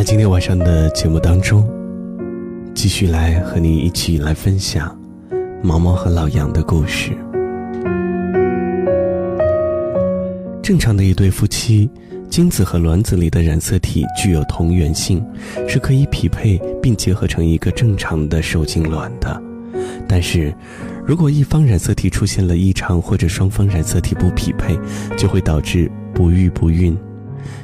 在今天晚上的节目当中，继续来和你一起来分享毛毛和老杨的故事。正常的一对夫妻，精子和卵子里的染色体具有同源性，是可以匹配并结合成一个正常的受精卵的。但是，如果一方染色体出现了异常，或者双方染色体不匹配，就会导致不育不孕。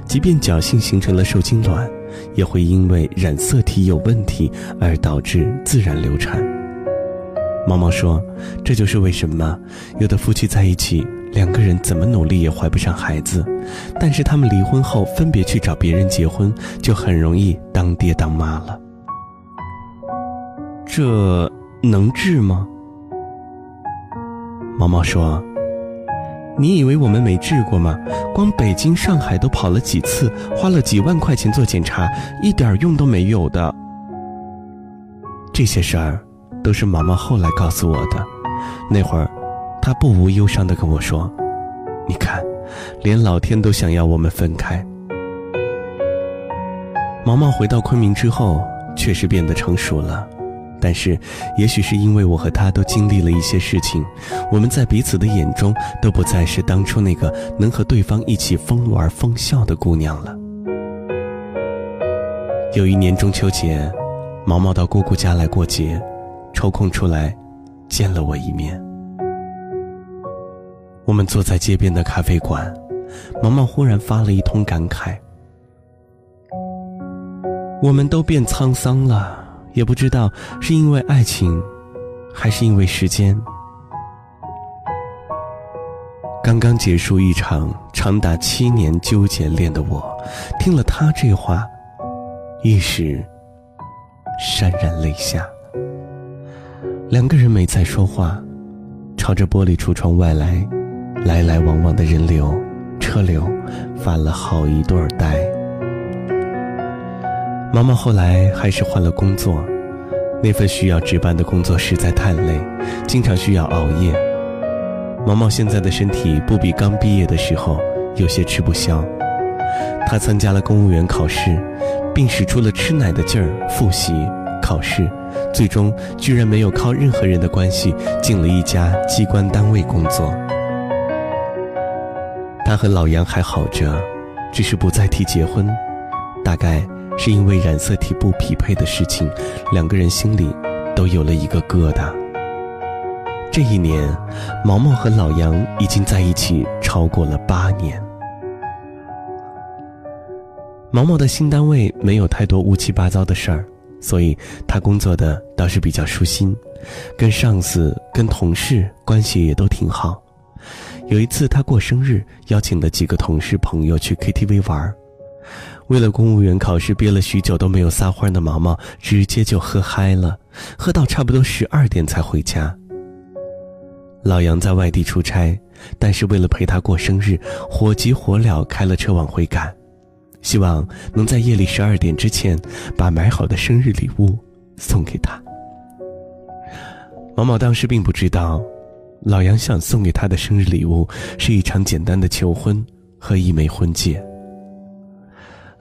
即便侥幸形成了受精卵，也会因为染色体有问题而导致自然流产。毛毛说：“这就是为什么有的夫妻在一起，两个人怎么努力也怀不上孩子，但是他们离婚后分别去找别人结婚，就很容易当爹当妈了。这能治吗？”毛毛说。你以为我们没治过吗？光北京、上海都跑了几次，花了几万块钱做检查，一点用都没有的。这些事儿都是毛毛后来告诉我的。那会儿，他不无忧伤地跟我说：“你看，连老天都想要我们分开。”毛毛回到昆明之后，确实变得成熟了。但是，也许是因为我和他都经历了一些事情，我们在彼此的眼中都不再是当初那个能和对方一起疯玩疯笑的姑娘了。有一年中秋节，毛毛到姑姑家来过节，抽空出来见了我一面。我们坐在街边的咖啡馆，毛毛忽然发了一通感慨：“我们都变沧桑了。”也不知道是因为爱情，还是因为时间。刚刚结束一场长达七年纠结恋的我，听了他这话，一时潸然泪下。两个人没再说话，朝着玻璃橱窗外来，来来往往的人流、车流，发了好一对儿呆。毛毛后来还是换了工作，那份需要值班的工作实在太累，经常需要熬夜。毛毛现在的身体不比刚毕业的时候，有些吃不消。他参加了公务员考试，并使出了吃奶的劲儿复习考试，最终居然没有靠任何人的关系进了一家机关单位工作。他和老杨还好着，只是不再提结婚，大概。是因为染色体不匹配的事情，两个人心里都有了一个疙瘩。这一年，毛毛和老杨已经在一起超过了八年。毛毛的新单位没有太多乌七八糟的事儿，所以他工作的倒是比较舒心，跟上司、跟同事关系也都挺好。有一次他过生日，邀请了几个同事朋友去 KTV 玩儿。为了公务员考试憋了许久都没有撒欢的毛毛，直接就喝嗨了，喝到差不多十二点才回家。老杨在外地出差，但是为了陪他过生日，火急火燎开了车往回赶，希望能在夜里十二点之前把买好的生日礼物送给他。毛毛当时并不知道，老杨想送给他的生日礼物是一场简单的求婚和一枚婚戒。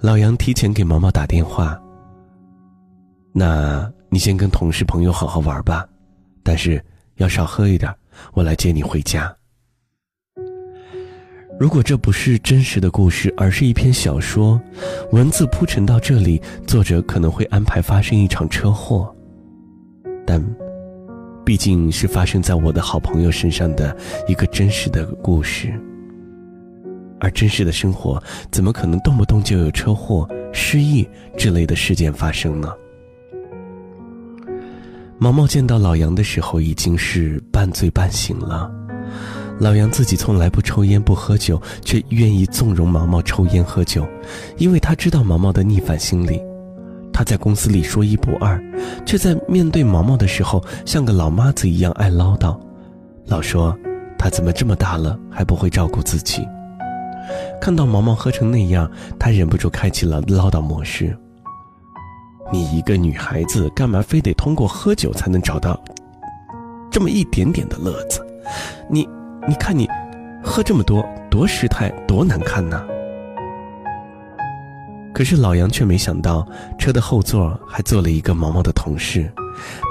老杨提前给毛毛打电话。那你先跟同事朋友好好玩吧，但是要少喝一点，我来接你回家。如果这不是真实的故事，而是一篇小说，文字铺陈到这里，作者可能会安排发生一场车祸。但，毕竟是发生在我的好朋友身上的一个真实的故事。而真实的生活怎么可能动不动就有车祸、失忆之类的事件发生呢？毛毛见到老杨的时候已经是半醉半醒了。老杨自己从来不抽烟不喝酒，却愿意纵容毛毛抽烟喝酒，因为他知道毛毛的逆反心理。他在公司里说一不二，却在面对毛毛的时候像个老妈子一样爱唠叨，老说他怎么这么大了还不会照顾自己。看到毛毛喝成那样，他忍不住开启了唠叨模式。你一个女孩子，干嘛非得通过喝酒才能找到这么一点点的乐子？你，你看你，喝这么多，多失态，多难看呐！可是老杨却没想到，车的后座还坐了一个毛毛的同事。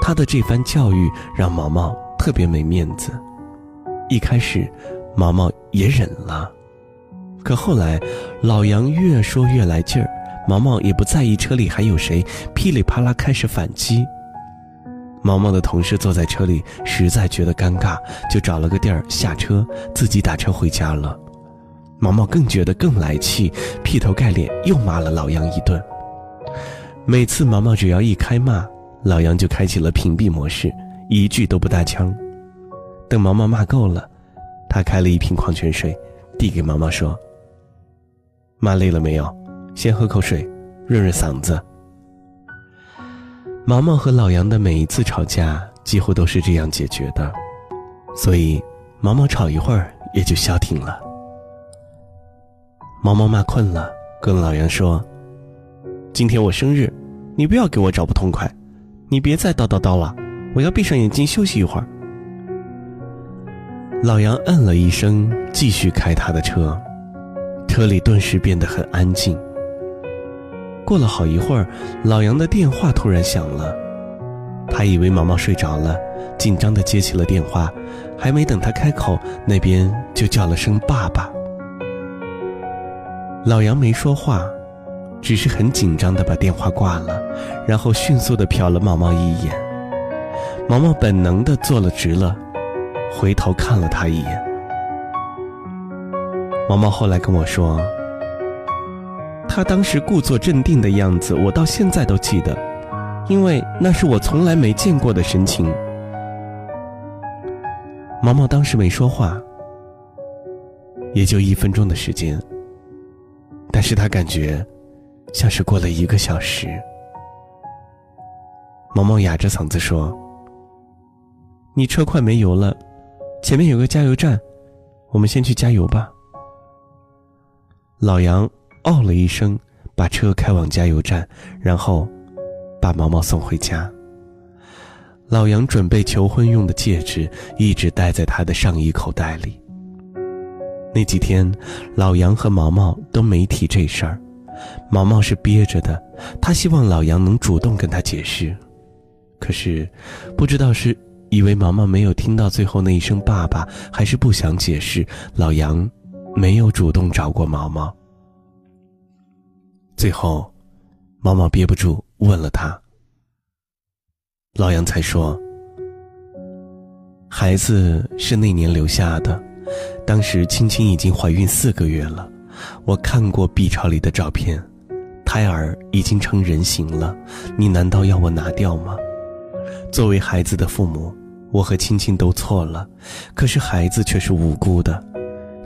他的这番教育让毛毛特别没面子。一开始，毛毛也忍了，可后来，老杨越说越来劲儿，毛毛也不在意车里还有谁，噼里啪啦开始反击。毛毛的同事坐在车里，实在觉得尴尬，就找了个地儿下车，自己打车回家了。毛毛更觉得更来气，劈头盖脸又骂了老杨一顿。每次毛毛只要一开骂，老杨就开启了屏蔽模式，一句都不搭腔。等毛毛骂够了，他开了一瓶矿泉水，递给毛毛说：“骂累了没有？先喝口水，润润嗓子。”毛毛和老杨的每一次吵架几乎都是这样解决的，所以毛毛吵一会儿也就消停了。毛毛骂困了，跟老杨说：“今天我生日，你不要给我找不痛快，你别再叨叨叨了，我要闭上眼睛休息一会儿。”老杨嗯了一声，继续开他的车，车里顿时变得很安静。过了好一会儿，老杨的电话突然响了，他以为毛毛睡着了，紧张地接起了电话，还没等他开口，那边就叫了声“爸爸”。老杨没说话，只是很紧张地把电话挂了，然后迅速地瞟了毛毛一眼。毛毛本能地坐了直了，回头看了他一眼。毛毛后来跟我说，他当时故作镇定的样子，我到现在都记得，因为那是我从来没见过的神情。毛毛当时没说话，也就一分钟的时间。但是他感觉，像是过了一个小时。毛毛哑着嗓子说：“你车快没油了，前面有个加油站，我们先去加油吧。”老杨哦了一声，把车开往加油站，然后把毛毛送回家。老杨准备求婚用的戒指一直戴在他的上衣口袋里。那几天，老杨和毛毛都没提这事儿，毛毛是憋着的，他希望老杨能主动跟他解释。可是，不知道是以为毛毛没有听到最后那一声“爸爸”，还是不想解释，老杨没有主动找过毛毛。最后，毛毛憋不住问了他，老杨才说：“孩子是那年留下的。”当时青青已经怀孕四个月了，我看过 B 超里的照片，胎儿已经成人形了。你难道要我拿掉吗？作为孩子的父母，我和青青都错了，可是孩子却是无辜的。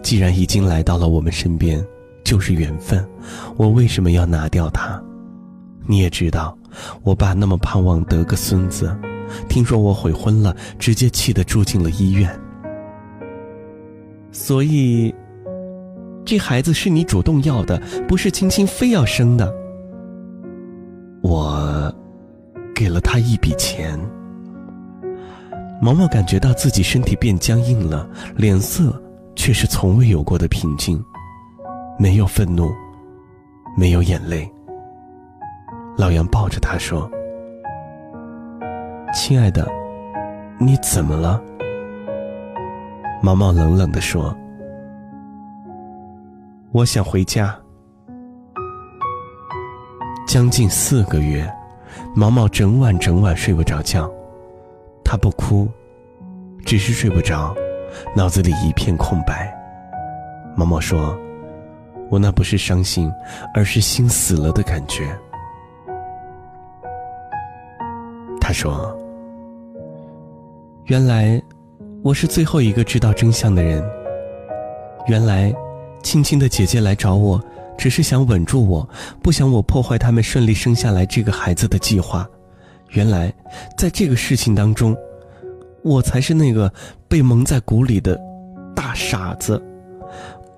既然已经来到了我们身边，就是缘分，我为什么要拿掉他？你也知道，我爸那么盼望得个孙子，听说我悔婚了，直接气得住进了医院。所以，这孩子是你主动要的，不是青青非要生的。我给了他一笔钱。毛毛感觉到自己身体变僵硬了，脸色却是从未有过的平静，没有愤怒，没有眼泪。老杨抱着他说：“亲爱的，你怎么了？”毛毛冷冷地说：“我想回家。”将近四个月，毛毛整晚整晚睡不着觉。他不哭，只是睡不着，脑子里一片空白。毛毛说：“我那不是伤心，而是心死了的感觉。”他说：“原来。”我是最后一个知道真相的人。原来，青青的姐姐来找我，只是想稳住我，不想我破坏他们顺利生下来这个孩子的计划。原来，在这个事情当中，我才是那个被蒙在鼓里的大傻子。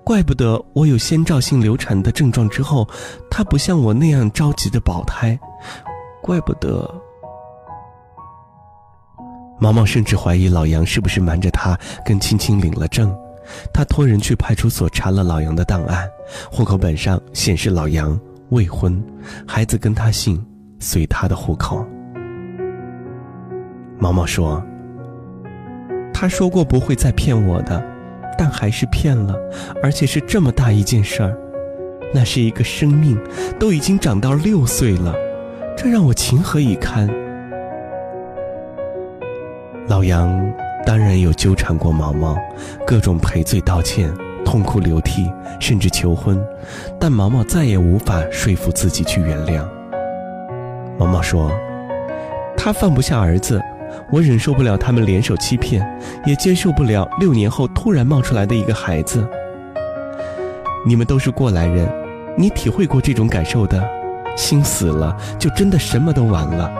怪不得我有先兆性流产的症状之后，他不像我那样着急的保胎。怪不得。毛毛甚至怀疑老杨是不是瞒着他跟青青领了证，他托人去派出所查了老杨的档案，户口本上显示老杨未婚，孩子跟他姓，随他的户口。毛毛说：“他说过不会再骗我的，但还是骗了，而且是这么大一件事儿。那是一个生命，都已经长到六岁了，这让我情何以堪？”老杨当然有纠缠过毛毛，各种赔罪道歉。痛哭流涕，甚至求婚，但毛毛再也无法说服自己去原谅。毛毛说：“他放不下儿子，我忍受不了他们联手欺骗，也接受不了六年后突然冒出来的一个孩子。你们都是过来人，你体会过这种感受的，心死了就真的什么都完了。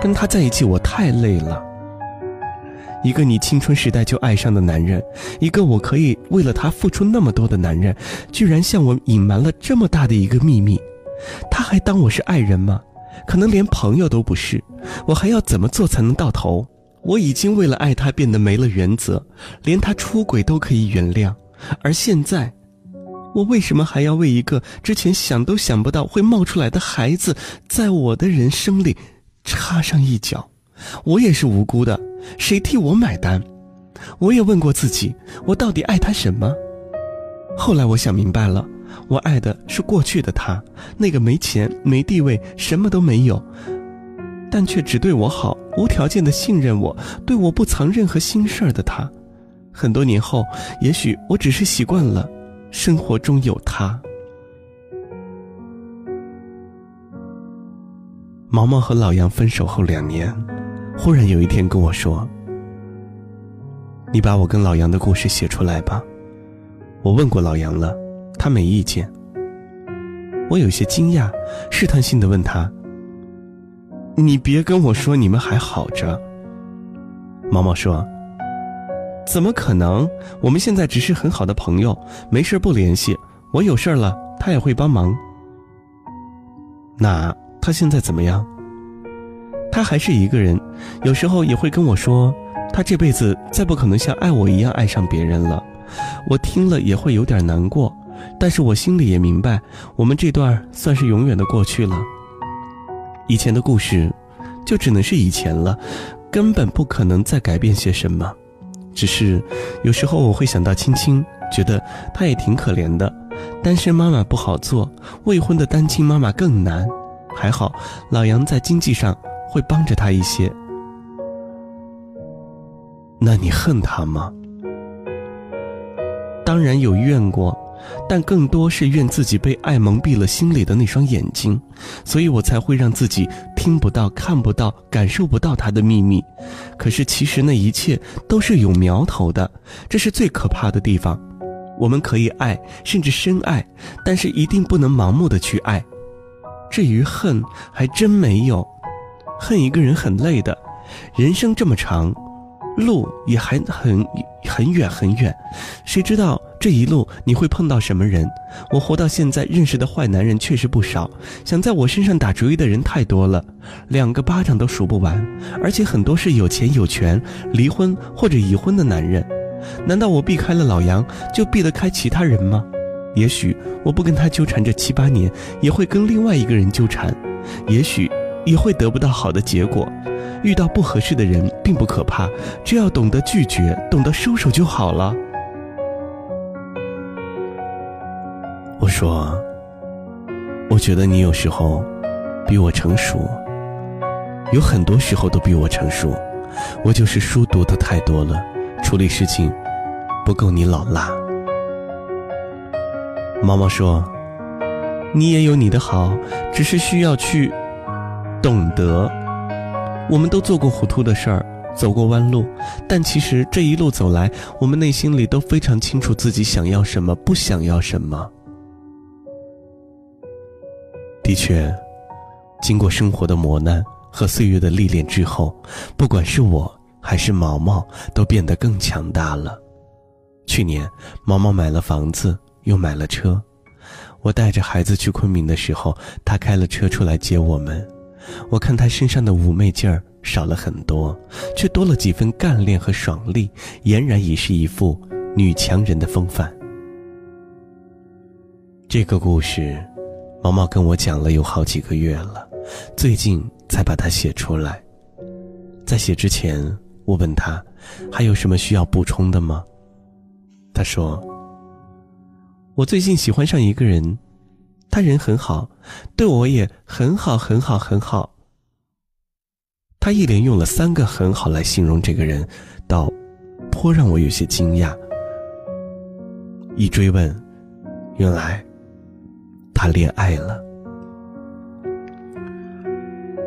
跟他在一起，我太累了。”一个你青春时代就爱上的男人，一个我可以为了他付出那么多的男人，居然向我隐瞒了这么大的一个秘密，他还当我是爱人吗？可能连朋友都不是。我还要怎么做才能到头？我已经为了爱他变得没了原则，连他出轨都可以原谅，而现在，我为什么还要为一个之前想都想不到会冒出来的孩子，在我的人生里插上一脚？我也是无辜的。谁替我买单？我也问过自己，我到底爱他什么？后来我想明白了，我爱的是过去的他，那个没钱、没地位、什么都没有，但却只对我好、无条件的信任我、对我不藏任何心事儿的他。很多年后，也许我只是习惯了生活中有他。毛毛和老杨分手后两年。忽然有一天跟我说：“你把我跟老杨的故事写出来吧。”我问过老杨了，他没意见。我有些惊讶，试探性的问他：“你别跟我说你们还好着。”毛毛说：“怎么可能？我们现在只是很好的朋友，没事不联系。我有事了，他也会帮忙。”那他现在怎么样？他还是一个人，有时候也会跟我说，他这辈子再不可能像爱我一样爱上别人了。我听了也会有点难过，但是我心里也明白，我们这段算是永远的过去了。以前的故事，就只能是以前了，根本不可能再改变些什么。只是有时候我会想到青青，觉得她也挺可怜的，单身妈妈不好做，未婚的单亲妈妈更难。还好老杨在经济上。会帮着他一些，那你恨他吗？当然有怨过，但更多是怨自己被爱蒙蔽了心里的那双眼睛，所以我才会让自己听不到、看不到、感受不到他的秘密。可是其实那一切都是有苗头的，这是最可怕的地方。我们可以爱，甚至深爱，但是一定不能盲目的去爱。至于恨，还真没有。恨一个人很累的，人生这么长，路也还很很远很远，谁知道这一路你会碰到什么人？我活到现在认识的坏男人确实不少，想在我身上打主意的人太多了，两个巴掌都数不完，而且很多是有钱有权、离婚或者已婚的男人。难道我避开了老杨，就避得开其他人吗？也许我不跟他纠缠这七八年，也会跟另外一个人纠缠，也许。也会得不到好的结果。遇到不合适的人并不可怕，只要懂得拒绝，懂得收手就好了。说，我觉得你有时候比我成熟，有很多时候都比我成熟。我就是书读的太多了，处理事情不够你老辣。毛毛说，你也有你的好，只是需要去。懂得，我们都做过糊涂的事儿，走过弯路，但其实这一路走来，我们内心里都非常清楚自己想要什么，不想要什么。的确，经过生活的磨难和岁月的历练之后，不管是我还是毛毛，都变得更强大了。去年，毛毛买了房子，又买了车。我带着孩子去昆明的时候，他开了车出来接我们。我看他身上的妩媚劲儿少了很多，却多了几分干练和爽利，俨然已是一副女强人的风范。这个故事，毛毛跟我讲了有好几个月了，最近才把它写出来。在写之前，我问他还有什么需要补充的吗？他说：“我最近喜欢上一个人，他人很好，对我也很好，很好，很好。”他一连用了三个“很好”来形容这个人，倒颇让我有些惊讶。一追问，原来他恋爱了。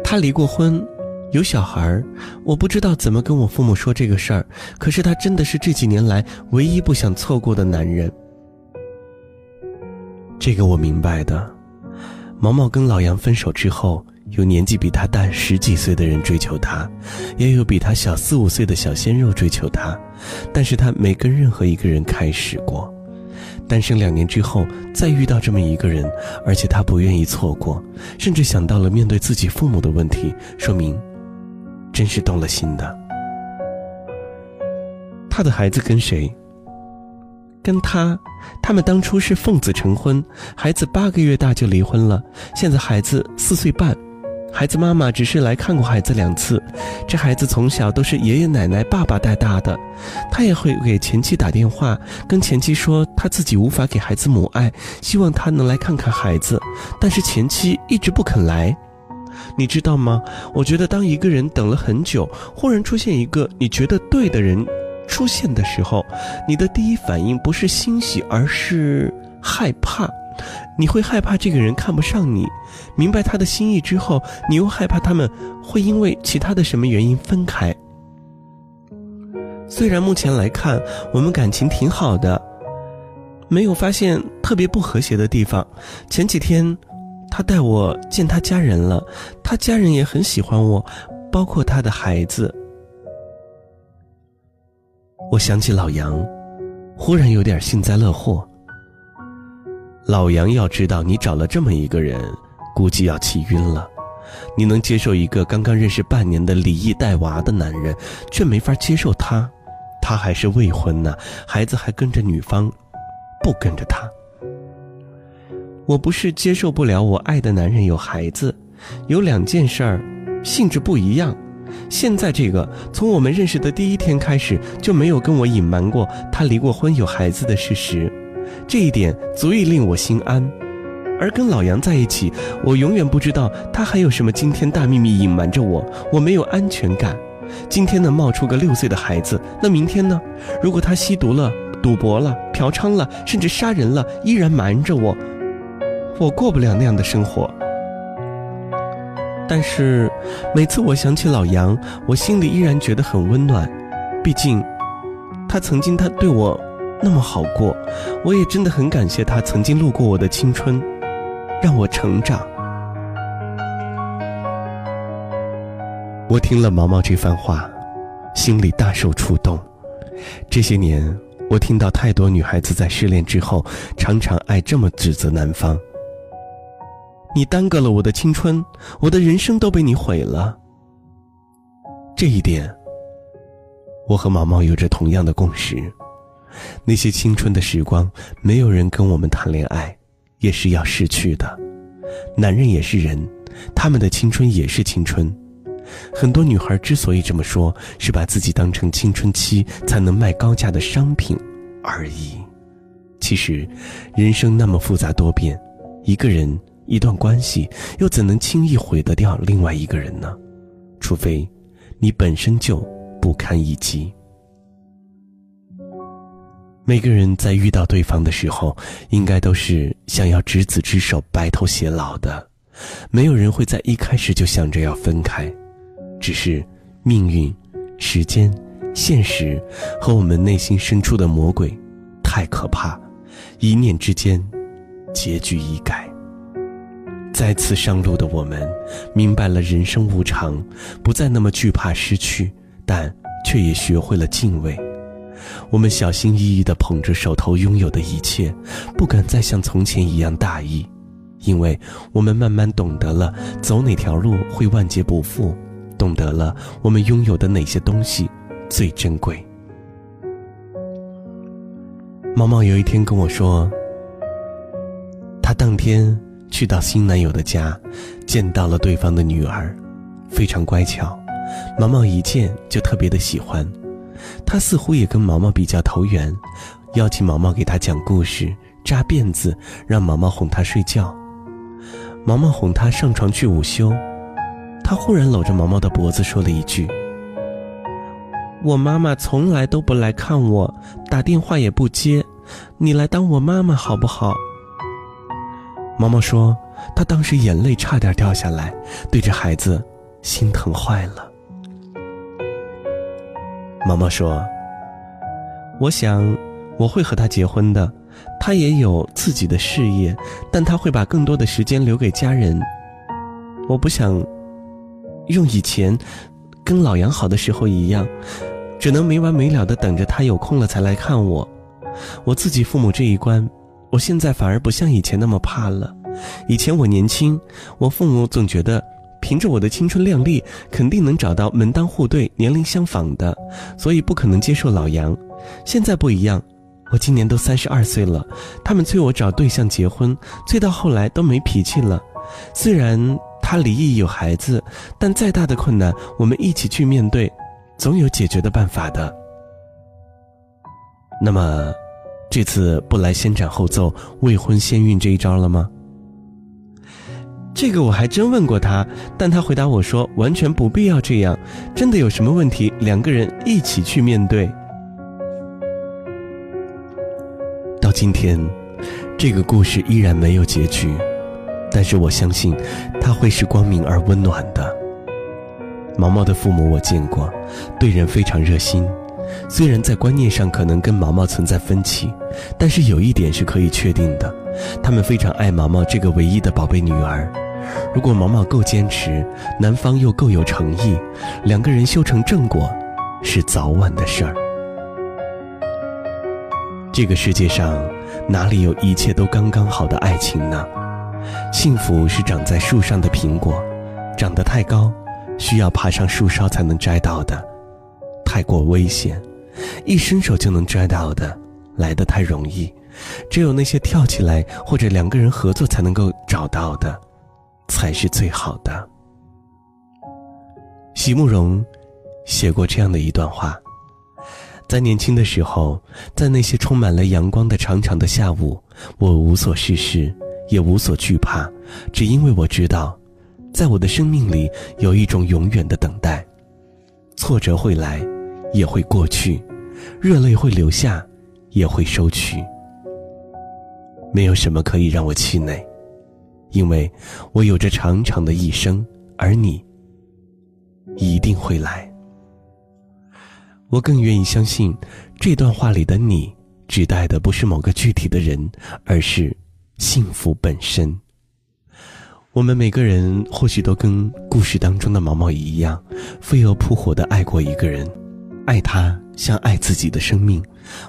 他离过婚，有小孩我不知道怎么跟我父母说这个事儿。可是他真的是这几年来唯一不想错过的男人。这个我明白的。毛毛跟老杨分手之后。有年纪比他大十几岁的人追求他，也有比他小四五岁的小鲜肉追求他，但是他没跟任何一个人开始过。单身两年之后再遇到这么一个人，而且他不愿意错过，甚至想到了面对自己父母的问题，说明真是动了心的。他的孩子跟谁？跟他，他们当初是奉子成婚，孩子八个月大就离婚了，现在孩子四岁半。孩子妈妈只是来看过孩子两次，这孩子从小都是爷爷奶奶、爸爸带大的，他也会给前妻打电话，跟前妻说他自己无法给孩子母爱，希望他能来看看孩子，但是前妻一直不肯来。你知道吗？我觉得当一个人等了很久，忽然出现一个你觉得对的人出现的时候，你的第一反应不是欣喜，而是害怕。你会害怕这个人看不上你，明白他的心意之后，你又害怕他们会因为其他的什么原因分开。虽然目前来看我们感情挺好的，没有发现特别不和谐的地方。前几天，他带我见他家人了，他家人也很喜欢我，包括他的孩子。我想起老杨，忽然有点幸灾乐祸。老杨要知道你找了这么一个人，估计要气晕了。你能接受一个刚刚认识半年的离异带娃的男人，却没法接受他，他还是未婚呢，孩子还跟着女方，不跟着他。我不是接受不了我爱的男人有孩子，有两件事儿，性质不一样。现在这个从我们认识的第一天开始就没有跟我隐瞒过他离过婚有孩子的事实。这一点足以令我心安，而跟老杨在一起，我永远不知道他还有什么惊天大秘密隐瞒着我，我没有安全感。今天呢冒出个六岁的孩子，那明天呢？如果他吸毒了、赌博了、嫖娼了，甚至杀人了，依然瞒着我，我过不了那样的生活。但是每次我想起老杨，我心里依然觉得很温暖，毕竟他曾经他对我。那么好过，我也真的很感谢他曾经路过我的青春，让我成长。我听了毛毛这番话，心里大受触动。这些年，我听到太多女孩子在失恋之后，常常爱这么指责男方：“你耽搁了我的青春，我的人生都被你毁了。”这一点，我和毛毛有着同样的共识。那些青春的时光，没有人跟我们谈恋爱，也是要逝去的。男人也是人，他们的青春也是青春。很多女孩之所以这么说，是把自己当成青春期才能卖高价的商品而已。其实，人生那么复杂多变，一个人、一段关系，又怎能轻易毁得掉另外一个人呢？除非，你本身就不堪一击。每个人在遇到对方的时候，应该都是想要执子之手，白头偕老的。没有人会在一开始就想着要分开，只是命运、时间、现实和我们内心深处的魔鬼太可怕，一念之间，结局已改。再次上路的我们，明白了人生无常，不再那么惧怕失去，但却也学会了敬畏。我们小心翼翼地捧着手头拥有的一切，不敢再像从前一样大意，因为我们慢慢懂得了走哪条路会万劫不复，懂得了我们拥有的哪些东西最珍贵。毛毛有一天跟我说，他当天去到新男友的家，见到了对方的女儿，非常乖巧，毛毛一见就特别的喜欢，他似乎也跟毛毛比较投缘，邀请毛毛给他讲故事，扎辫子，让毛毛哄他睡觉。毛毛哄他上床去午休，他忽然搂着毛毛的脖子说了一句：“我妈妈从来都不来看我，打电话也不接，你来当我妈妈好不好？”毛毛说：“他当时眼泪差点掉下来，对着孩子心疼坏了。”毛毛说：“我想我会和他结婚的，他也有自己的事业，但他会把更多的时间留给家人。我不想用以前跟老杨好的时候一样，只能没完没了的等着他有空了才来看我。我自己父母这一关。”我现在反而不像以前那么怕了。以前我年轻，我父母总觉得凭着我的青春靓丽，肯定能找到门当户对、年龄相仿的，所以不可能接受老杨。现在不一样，我今年都三十二岁了，他们催我找对象结婚，催到后来都没脾气了。虽然他离异有孩子，但再大的困难，我们一起去面对，总有解决的办法的。那么。这次不来先斩后奏、未婚先孕这一招了吗？这个我还真问过他，但他回答我说完全不必要这样。真的有什么问题，两个人一起去面对。到今天，这个故事依然没有结局，但是我相信，它会是光明而温暖的。毛毛的父母我见过，对人非常热心。虽然在观念上可能跟毛毛存在分歧，但是有一点是可以确定的，他们非常爱毛毛这个唯一的宝贝女儿。如果毛毛够坚持，男方又够有诚意，两个人修成正果，是早晚的事儿。这个世界上哪里有一切都刚刚好的爱情呢？幸福是长在树上的苹果，长得太高，需要爬上树梢才能摘到的。太过危险，一伸手就能摘到的，来得太容易。只有那些跳起来或者两个人合作才能够找到的，才是最好的。席慕容写过这样的一段话：在年轻的时候，在那些充满了阳光的长长的下午，我无所事事，也无所惧怕，只因为我知道，在我的生命里有一种永远的等待，挫折会来。也会过去，热泪会流下，也会收去。没有什么可以让我气馁，因为我有着长长的一生，而你一定会来。我更愿意相信，这段话里的你，指代的不是某个具体的人，而是幸福本身。我们每个人或许都跟故事当中的毛毛一样，飞蛾扑火的爱过一个人。爱他像爱自己的生命，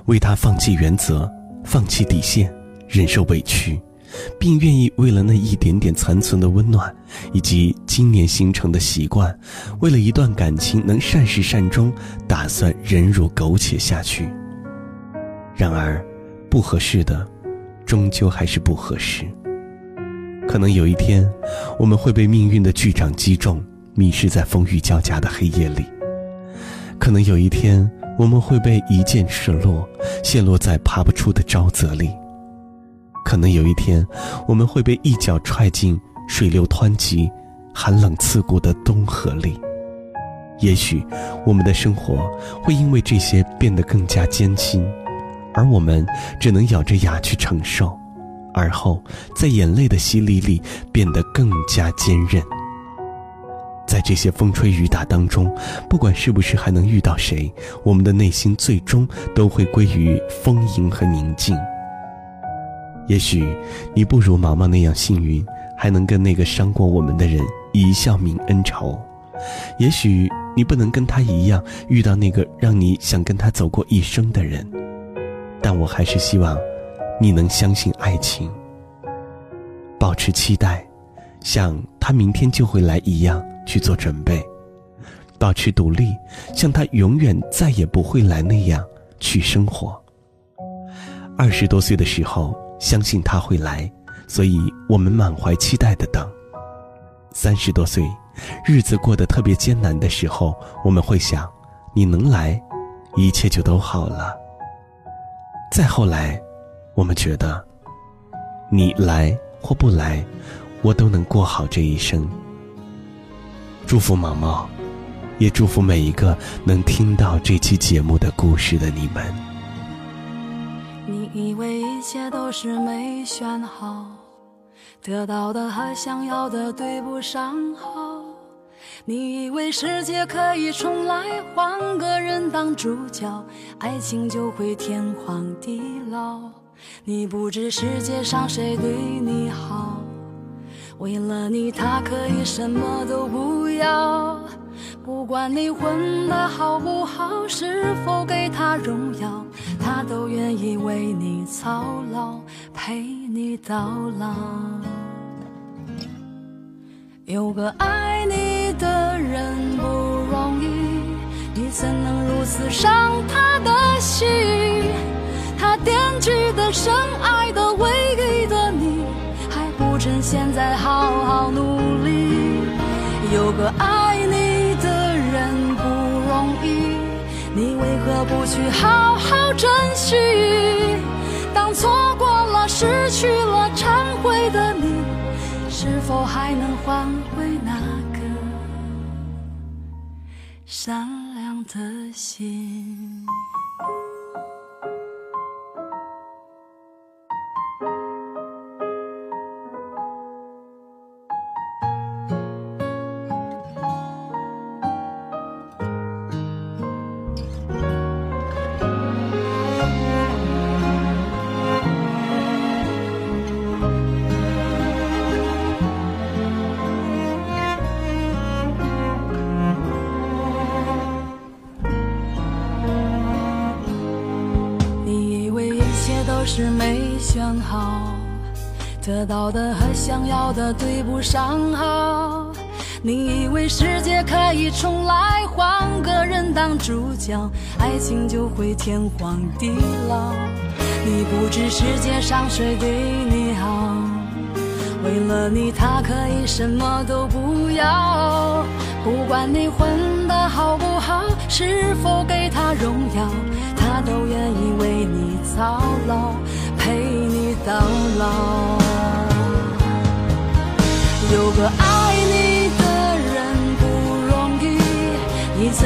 为他放弃原则，放弃底线，忍受委屈，并愿意为了那一点点残存的温暖，以及今年形成的习惯，为了一段感情能善始善终，打算忍辱苟且下去。然而，不合适的，终究还是不合适。可能有一天，我们会被命运的巨掌击中，迷失在风雨交加的黑夜里。可能有一天，我们会被一箭射落，陷落在爬不出的沼泽里；可能有一天，我们会被一脚踹进水流湍急、寒冷刺骨的东河里。也许，我们的生活会因为这些变得更加艰辛，而我们只能咬着牙去承受，而后在眼泪的洗礼里变得更加坚韧。在这些风吹雨打当中，不管是不是还能遇到谁，我们的内心最终都会归于丰盈和宁静。也许你不如毛毛那样幸运，还能跟那个伤过我们的人一笑泯恩仇；也许你不能跟他一样遇到那个让你想跟他走过一生的人，但我还是希望你能相信爱情，保持期待，像他明天就会来一样。去做准备，保持独立，像他永远再也不会来那样去生活。二十多岁的时候，相信他会来，所以我们满怀期待的等。三十多岁，日子过得特别艰难的时候，我们会想，你能来，一切就都好了。再后来，我们觉得，你来或不来，我都能过好这一生。祝福毛毛，也祝福每一个能听到这期节目的故事的你们。你以为一切都是没选好。得到的和想要的对不上号，你以为世界可以重来，换个人当主角，爱情就会天荒地老。你不知世界上谁对你好，为了你他可以什么都不要。不管你混得好不好，是否给他荣耀，他都愿意为你操劳，陪你到老。有个爱你的人不容易，你怎能如此伤他的心？他惦记的、深爱的、唯一的你，趁现在好好努力。有个爱你的人不容易，你为何不去好好珍惜？当错过了、失去了、忏悔的你。是否还能换回那个善良的心？得到的和想要的对不上号。你以为世界可以重来，换个人当主角，爱情就会天荒地老。你不知世界上谁对你好，为了你他可以什么都不要。不管你混得好不好，是否给他荣耀。他都愿意为你操劳，陪你到老。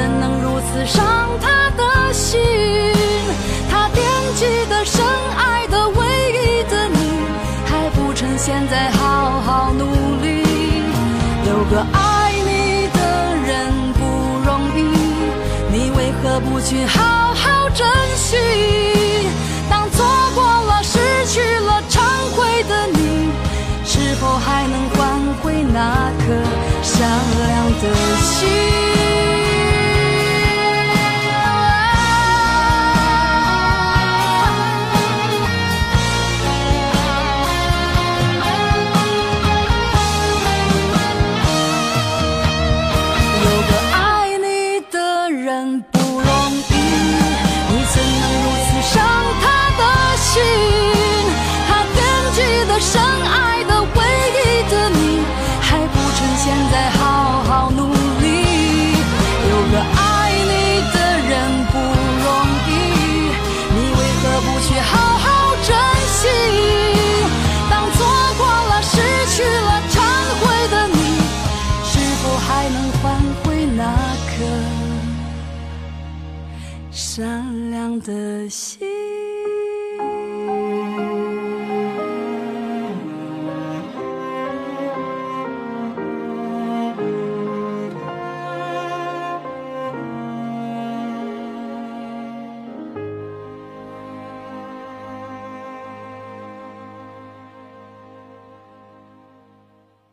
怎能如此伤他的心？他惦记的、深爱的、唯一的你，还不趁现在好好努力。有个爱你的人不容易，你为何不去好好？珍惜，当错过了、失去了、忏悔的你，是否还能换回那颗善良的心？不容易，你怎能如此伤他的心？的。